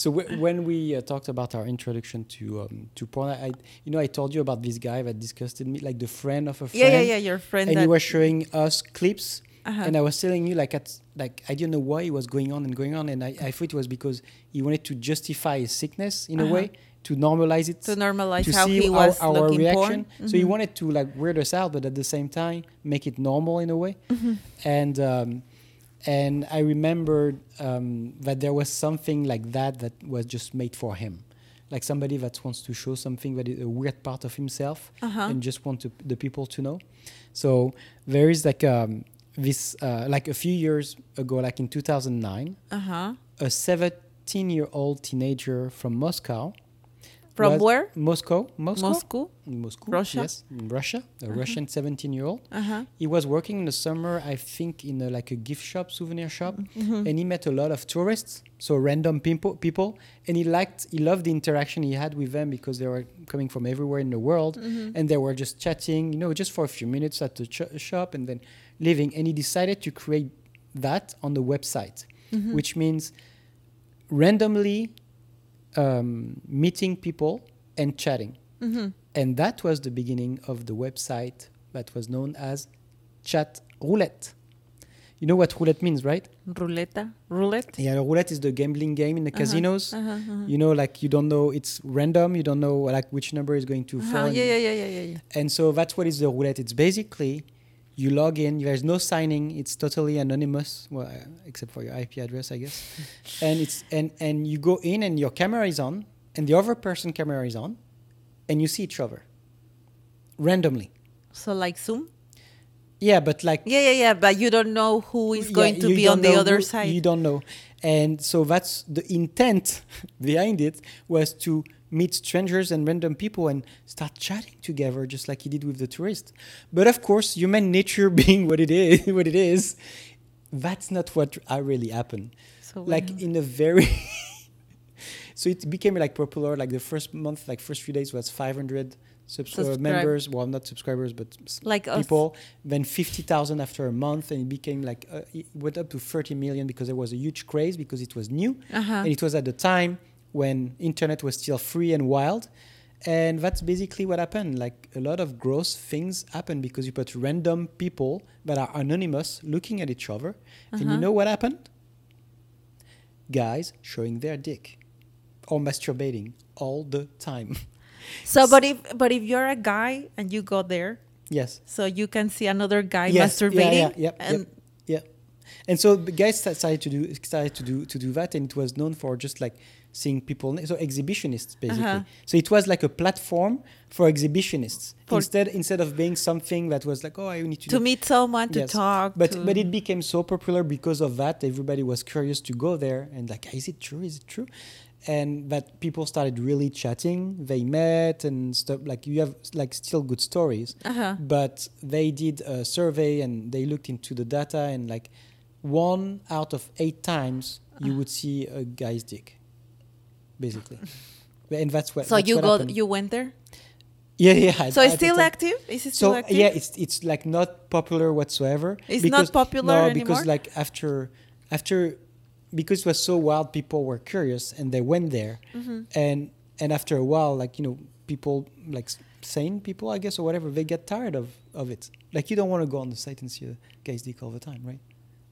so w- when we uh, talked about our introduction to um, to porn, I, you know, I told you about this guy that disgusted me, like the friend of a friend. Yeah, yeah, yeah. Your friend. And you were showing us clips, Uh-huh. and I was telling you like at like I didn't know why it was going on and going on, and I, I thought it was because he wanted to justify his sickness in Uh-huh. a way to normalize it to normalize to how see he our, was our looking reaction. porn. So he Mhm. wanted to like weird us out, but at the same time make it normal in a way. Mm-hmm. And um, and I remembered um, that there was something like that that was just made for him, like somebody that wants to show something that is a weird part of himself Uh-huh. and just want to, the people to know. So there is like um, this uh, like a few years ago, like in 2009, Uh huh. a 17 year old teenager from Moscow. From was- where? Moscow. Moscow. Moscow. Moscow. Russia? Yes, in Russia. A Russian 17 year old. Uh huh. He was working in the summer, I think, in a, like a gift shop, souvenir shop, Mm-hmm. and he met a lot of tourists, so random people, people, and he liked, he loved the interaction he had with them because they were coming from everywhere in the world, Mm-hmm. and they were just chatting, you know, just for a few minutes at the ch- shop, and then leaving. And he decided to create that on the website, Mm-hmm. which means randomly um, meeting people and chatting. Mm-hmm. And that was the beginning of the website that was known as Chat Roulette. You know what roulette means, right? Roulette. Roulette. Yeah, roulette is the gambling game in the casinos. Uh-huh, uh-huh. You know, like you don't know, it's random. You don't know like which number is going to Uh-huh. fall. Yeah, yeah, yeah, yeah, yeah. And so that's what is the roulette. It's basically you log in. There's no signing. It's totally anonymous, well, uh, except for your IP address, I guess. and it's and and you go in and your camera is on, and the other person camera is on, and you see each other randomly. So like Zoom. Yeah, but like Yeah, yeah, yeah. But you don't know who is yeah, going to be on the other who- side. You don't know, and so that's the intent behind it was to meet strangers and random people and start chatting together, just like he did with the tourist. But of course, human nature being what it is, what it is, that's not what really happened. So like in a very so it became like popular like the first month like first few days was 500 subs- uh, Subscribe- members well not subscribers but Like us. people then 50000 after a month and it became like uh, it went up to 30 million because there was a huge craze because it was new Uh-huh. and it was at the time when internet was still free and wild. And that's basically what happened. Like a lot of gross things happen because you put random people that are anonymous looking at each other. And you Uh-huh. know what happened? Guys showing their dick. Or masturbating all the time. So, but if but if you're a guy and you go there, yes. so you can see another guy Yes, yeah, masturbating, yeah, and yep. Yeah, and so the guys started to do started to do to do that, and it was known for just like seeing people. So exhibitionists basically. Uh-huh. So it was like a platform for exhibitionists For- instead instead of being something that was like, oh, I need to, to meet someone to talk. But to- but it became so popular because of that. Everybody was curious to go there and like, is it true? Is it true? And that people started really chatting. They met and stuff. Like you have like still good stories, Uh-huh. but they did a survey and they looked into the data and like one out of eight times you would see a guy's dick, basically. And that's what. so that's you what go, happened. you went there. Yeah, yeah. So it's at still active. Is it still so active? yeah it's it's like not popular whatsoever It's not popular no anymore? because like after after because it was so wild people were curious and they went there Mm-hmm. and and after a while like you know people like sane people i guess or whatever they get tired of of it like you don't want to go on the site and see a guy's dick all the time right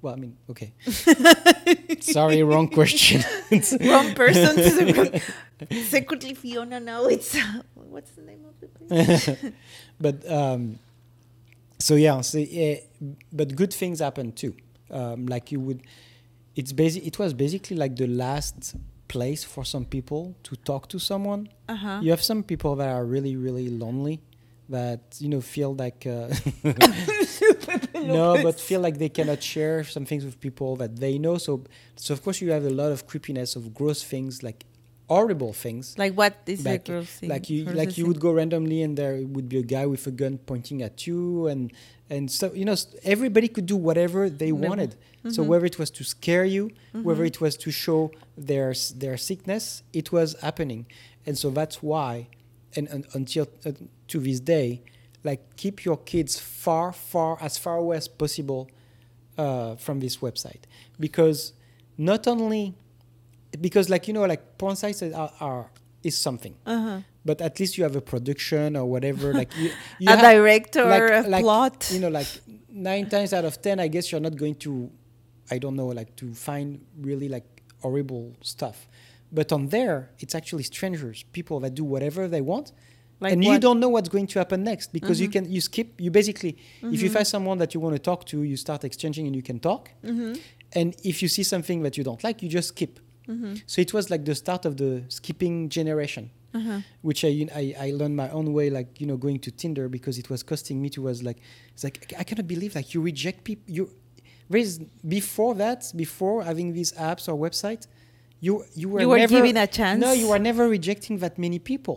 well i mean okay sorry wrong question Wrong person. To the secretly, Fiona. Now it's what's the name of the place? but um, so yeah, so yeah, but good things happen too. Um, like you would, it's basic. It was basically like the last place for some people to talk to someone. Uh huh. You have some people that are really, really lonely, that you know feel like uh, no, but feel like they cannot share some things with people that they know. So, so of course you have a lot of creepiness of gross things, like horrible things Like what is like, the gross thing? like you like you thing? would go randomly and there would be a guy with a gun pointing at you and and so you know everybody could do whatever they wanted wa- so whether it was to scare you whether Mhm. it was to show their their sickness it was happening and so that's why and, and until uh, to this day like keep your kids far far as far away as possible uh, from this website because not only because like you know like porn sites are, are is something Uh-huh. but at least you have a production or whatever like you, you A director, like- a like, plot. you know like nine times out of ten i guess you're not going to i don't know like to find really like horrible stuff but on there it's actually strangers people that do whatever they want Like and you don't know what's going to happen next because you Mhm. can you skip you basically if you Mhm. find someone that you want to talk to you start exchanging and you can talk Mm-hmm. and if you see something that you don't like you just skip Mm-hmm. so it was like the start of the skipping generation Uh-huh. which I, I I learned my own way, like you know, going to Tinder because it was costing me to was like it's like I cannot believe like you reject people. You raise before that, before having these apps or website, you you were You were never, given a chance. No, you are never rejecting that many people,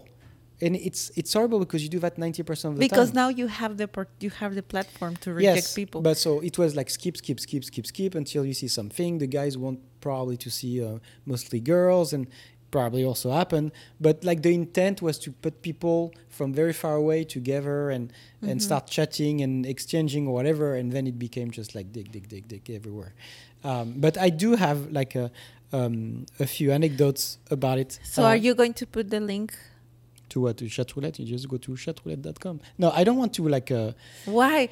and it's it's horrible because you do that ninety percent of the time. Because now you have the por- you have the platform to reject yes, people. But so it was like skip, skip, skip, skip, skip until you see something. The guys want probably to see uh, mostly girls and probably also happen. But like the intent was to put people from very far away together and and Mhm. start chatting and exchanging or whatever. And then it became just like dig, dig, dig, dig everywhere. Um, but I do have like a um, a few anecdotes about it. so Uh, are you going to put the link? To what to chatroulette? You just go to chatroulette.com. No, I don't want to like. Uh, Why?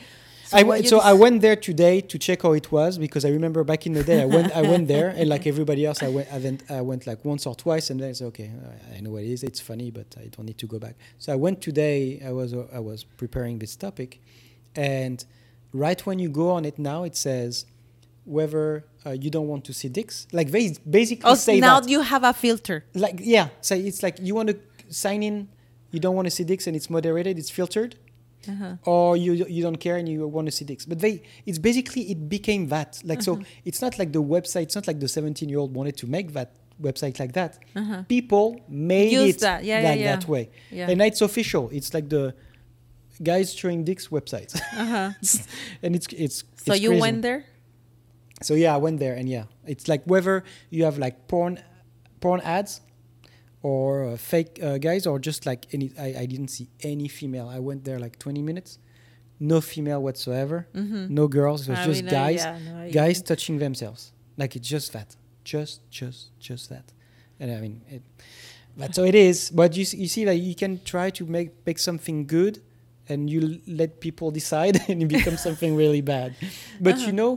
I what went, so I went there today to check how it was because I remember back in the day I went I went there and like everybody else I went I went, I went like once or twice and then I said okay I- I know what it is it's funny but I don't need to go back so I went today I was uh, I was preparing this topic and right when you go on it now it says whether uh, you don't want to see dicks like they basically Oh, say now that you have a filter. like yeah so it's like you want to sign in you don't want to see dicks and it's moderated it's filtered Uh-huh. or you you don't care and you want to see dicks. But they it's basically it became that. Like Uh-huh. so it's not like the website, it's not like the 17 year old wanted to make that website like that. Uh-huh. People made Use it that. Yeah, yeah, yeah. that way. Yeah. And it's official. It's like the guys showing dicks website. Uh-huh. and it's it's So it's you crazy. went there? So yeah, I went there and yeah, it's like whether you have like porn, porn ads, or uh, fake uh, guys, or just like any. I, I didn't see any female. I went there like 20 minutes, no female whatsoever, Mm-hmm. no girls. It was I just mean, guys, yeah, no, guys touching themselves. Like it's just that, just just just that. And I mean, it, but so it is. But you you see, like you can try to make make something good, and you l- let people decide, and it becomes something really bad. But Uh-huh. you know,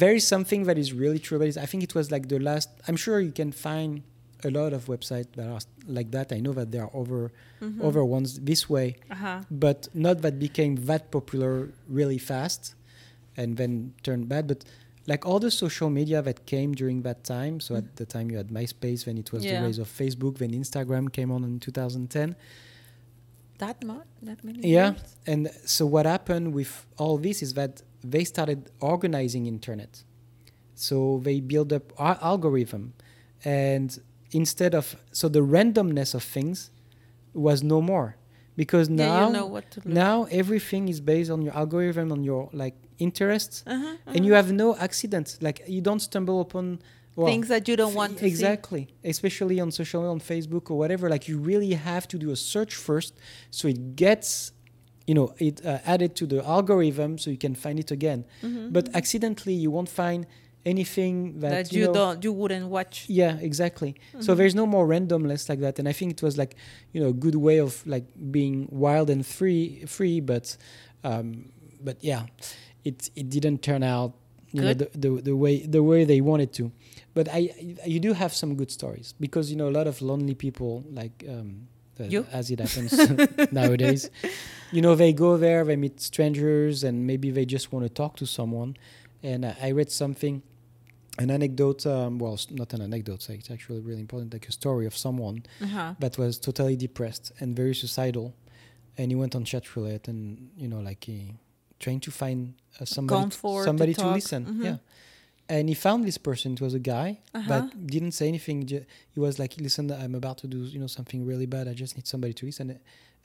there is something that is really true. About it. I think it was like the last. I'm sure you can find a lot of websites that are like that. I know that there are over Mhm. over ones this way, Uh-huh. but not that became that popular really fast and then turned bad. But like all the social media that came during that time, so at the time you had MySpace, then it was the rise of Facebook, then Instagram came on in 2010. That much? That many Yeah. years? And so what happened with all this is that they started organizing internet. So they build up our algorithm and instead of so the randomness of things was no more because Yeah, now you know what to look. now everything is based on your algorithm on your like interests Uh-huh, and you have no accidents like you don't stumble upon well, things that you don't want to exactly especially on social media on facebook or whatever like you really have to do a search first so it gets you know it uh, added to the algorithm so you can find it again see. Mhm. but accidentally you won't find anything that, that you know, don't you wouldn't watch. yeah exactly so Mhm. there's no more randomness like that and i think it was like you know a good way of like being wild and free free but um but yeah it it didn't turn out you know the, the the way the way they wanted to but i you do have some good stories because you know a lot of lonely people like um You? as it happens nowadays you know they go there they meet strangers and maybe they just want to talk to someone and uh, i read something an anecdote um, well not an anecdote it's actually really important like a story of someone Uh-huh. that was totally depressed and very suicidal and he went on chat roulette and you know like he trying to find uh, somebody to somebody to, talk. listen Mhm. yeah and he found this person it was a guy Uh-huh. but didn't say anything he was like listen i'm about to do you know something really bad i just need somebody to listen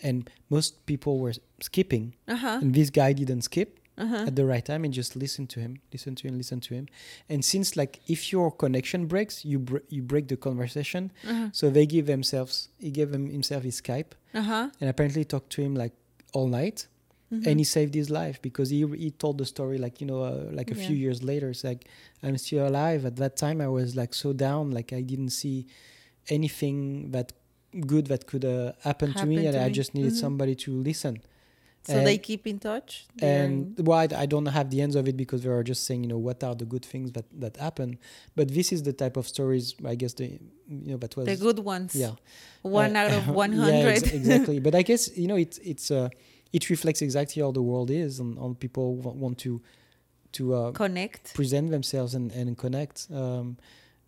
and most people were skipping Uh-huh. and this guy didn't skip Uh-huh. at the right time and just listen to him listen to him listen to him and since like if your connection breaks you br- you break the conversation Uh-huh. so they give themselves he gave him himself his skype Uh-huh. and apparently talked to him like all night Mhm. and he saved his life because he he told the story like you know uh, like a few years later. It's like I'm still alive. At that time, I was like so down, like I didn't see anything that good that could uh, happen, to me, and to I me. just needed Mhm. somebody to listen. So And- they keep in touch. They're- and why I don't have the ends of it because we are just saying, you know, what are the good things that that happen. But this is the type of stories, I guess, the you know that was the good ones. yeah One Uh, out of one hundred. yeah, ex- exactly. But I guess you know it's it's uh, it reflects exactly how the world is, and on people wa- want to to uh, Connect. present themselves and and connect. Um,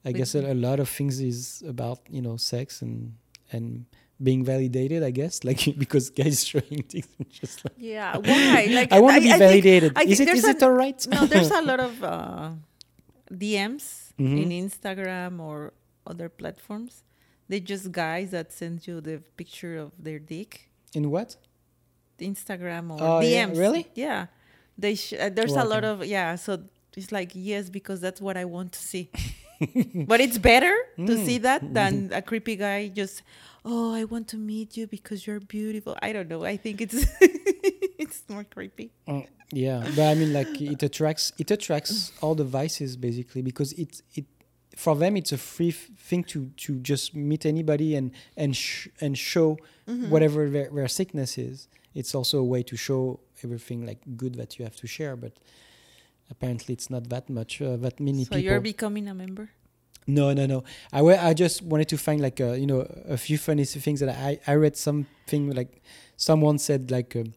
I guess a, a lot of things is about you know sex and and being validated. I guess like because guys showing things and just like Yeah. Why? Like I want to be think- validated. I is it is there's it all right? no, there's a lot of uh, DMs Mhm. in Instagram or other platforms. They're just guys that send you the picture of their dick. in what? Instagram or Oh, yeah, DMs. really? Yeah. They sh- uh, there's a lot of yeah. So it's like yes because that's what I want to see. but it's better to Mm. see that than a creepy guy just oh I want to meet you because you're beautiful. I don't know. I think it's it's more creepy. Uh, yeah, but I mean, like it attracts it attracts all the vices basically because it it for them it's a free f- thing to to just meet anybody and and sh- and show Mm-hmm. whatever their, their sickness is. It's also a way to show everything like good that you have to share, but apparently it's not that much uh, that many So people. you're becoming a member. No, no, no. I I just wanted to find like a, you know a few funny things that I I read something like someone said like um,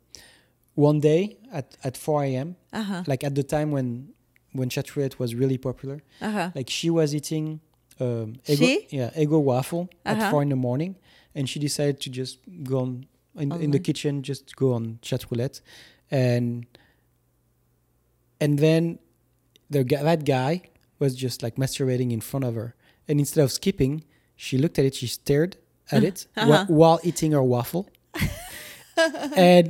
one day at at 4 a.m. Uh huh. like at the time when when chat roulette was really popular Uh huh. like she was eating um Eggo, She? yeah Eggo waffle Uh-huh. at four in the morning and she decided to just go on in, in the kitchen just go on chat roulette and and then the that guy was just like masturbating in front of her. And instead of skipping she looked at it she stared at it Uh-huh. while eating her waffle. And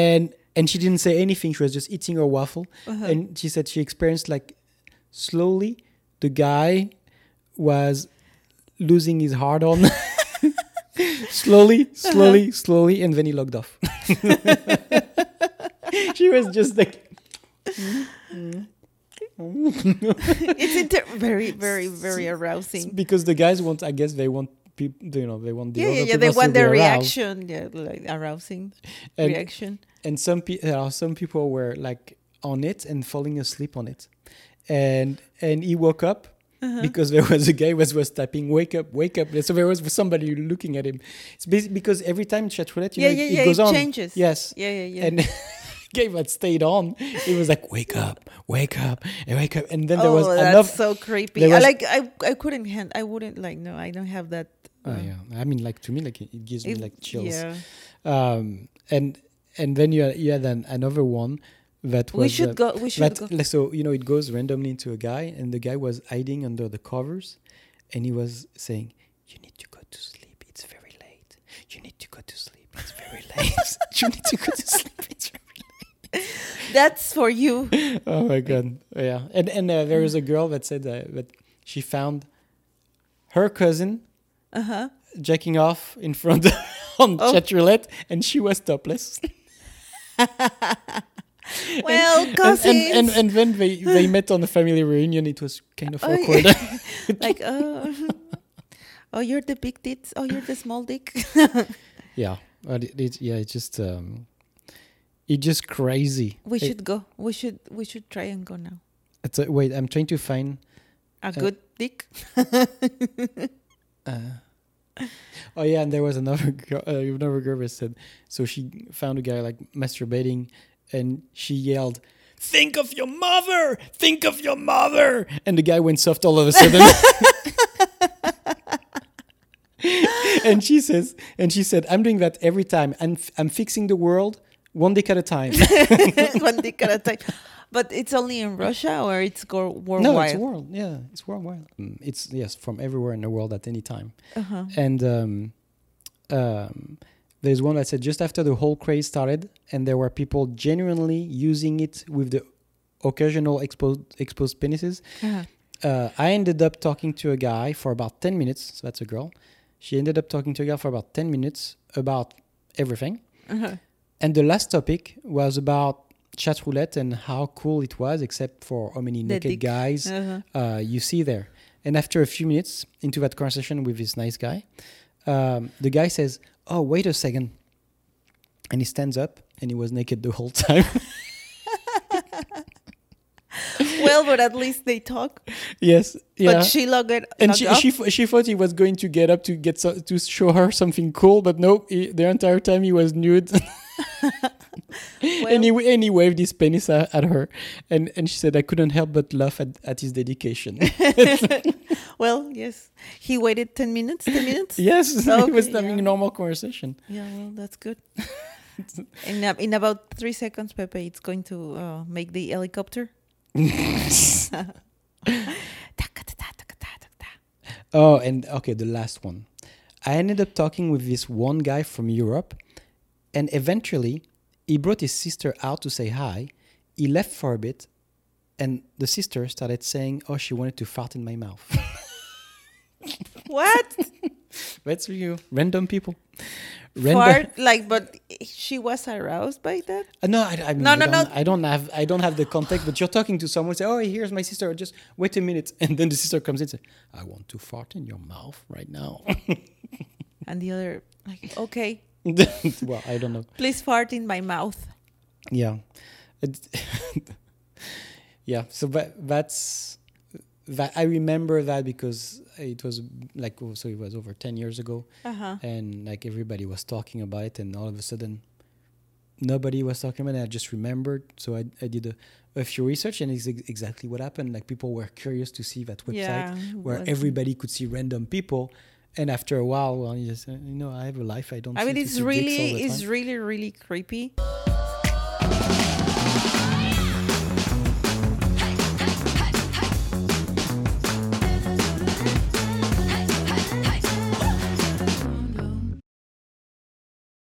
and and she didn't say anything. She was just eating her waffle. Uh-huh. and she said she experienced like slowly the guy was losing his heart on. Slowly slowly slowly and then he logged off. She was just like it's inter- very, very, very arousing. because the guys want i guess they want people you know they want the Yeah, yeah, yeah. They want their reaction. Yeah, like arousing and, reaction. and some people, there are some people were like on it and falling asleep on it and and he woke up Uh-huh. because there was a guy was was typing wake up wake up so there was somebody looking at him it's because every time chat roulette you yeah, know, yeah, it, yeah. it goes it on changes. yes Yeah, yeah, yeah. and guy that stayed on it was like wake up wake up and wake up and then there oh, was that's another so creepy. there I like. I, I couldn't hand. I wouldn't like. No, I don't have that. oh uh, yeah i mean like to me like it, it gives me like chills Yeah. um and and then you had, you had an, another one that was We should uh, go. We should That, go. like, so you know, it goes randomly into a guy, and the guy was hiding under the covers, and he was saying, "You need to go to sleep. It's very late. You need to go to sleep. It's very late. you need to go to sleep. That's for you. Oh my god, yeah. And and uh, there was a girl that said uh, that she found her cousin Uh huh. jacking off in front on Oh. chat roulette, and she was topless. Well, and, cousins. and, and and then they they met on a family reunion. It was kind of Oh, yeah. awkward. like, oh, oh, you're the big tits. Oh, you're the small dick. Yeah, it, it yeah, it's just um, it's just crazy. we It- should go. We should. We should try and go now. It's a, wait, I'm trying to find. A good dick. Uh, oh yeah, and there was another girl, uh, another girl that said so she found a guy like masturbating, and she yelled, "Think of your mother! Think of your mother!" And the guy went soft all of a sudden. and she says, and she said, "I'm doing that every time. I'm I'm fixing the world one dick at a time." One dick at a time. But it's only in Russia or it's go worldwide. No, it's world. Yeah, it's worldwide. Mm, It's yes, from everywhere in the world at any time. Uh-huh. And um, um, there's one that said just after the whole craze started, and there were people genuinely using it with the occasional exposed exposed penises. Uh-huh. Uh, I ended up talking to a guy for about ten minutes. So that's a girl. She ended up talking to a guy for about ten minutes about everything. Uh-huh. And the last topic was about chat roulette and how cool it was, except for how many The naked dick. guys Uh-huh. uh, you see there. And after a few minutes into that conversation with this nice guy, um, the guy says, "Oh, wait a second. and he stands up and he was naked the whole time. well, but at least they talk. yes, yeah. But she logged it. and she she, f- she thought he was going to get up to get so, to show her something cool, but no, he, the entire time he was nude. and, he, and he waved his penis at, at her, and and she said I couldn't help but laugh at, at his dedication. well, yes. He waited 10 minutes. 10 minutes? yes, he was Okay, having yeah. a normal conversation. Yeah, well, that's good. in, a- in about three seconds, Pepe, it's going to uh, make the helicopter. Oh, and okay, the last one. I ended up talking with this one guy from Europe, and eventually he brought his sister out to say hi. He left for a bit, and the sister started saying, Oh, she wanted to fart in my mouth. What? That's for you. Random people. Random. Fart? Like, but she was aroused by that? Uh, no, I, I, mean, No, I no, don't, no. I don't have I don't have the context. But you're talking to someone, say, "Oh, here's my sister." Just wait a minute, and then the sister comes in, and say, "I want to fart in your mouth right now." And the other, like, okay, well, I don't know. please fart in my mouth. Yeah, yeah. So that that's that. I remember that because it was like oh, so it was over ten years ago, Uh huh. and like everybody was talking about it, and all of a sudden, nobody was talking about it. I just remembered, so I I did a, a few research, and it's ex- exactly what happened. Like people were curious to see that website Yeah. where everybody could see random people. And after a while, well, you just you know, I have a life. I don't. I mean, it's see dicks all really, it's time. really, really creepy.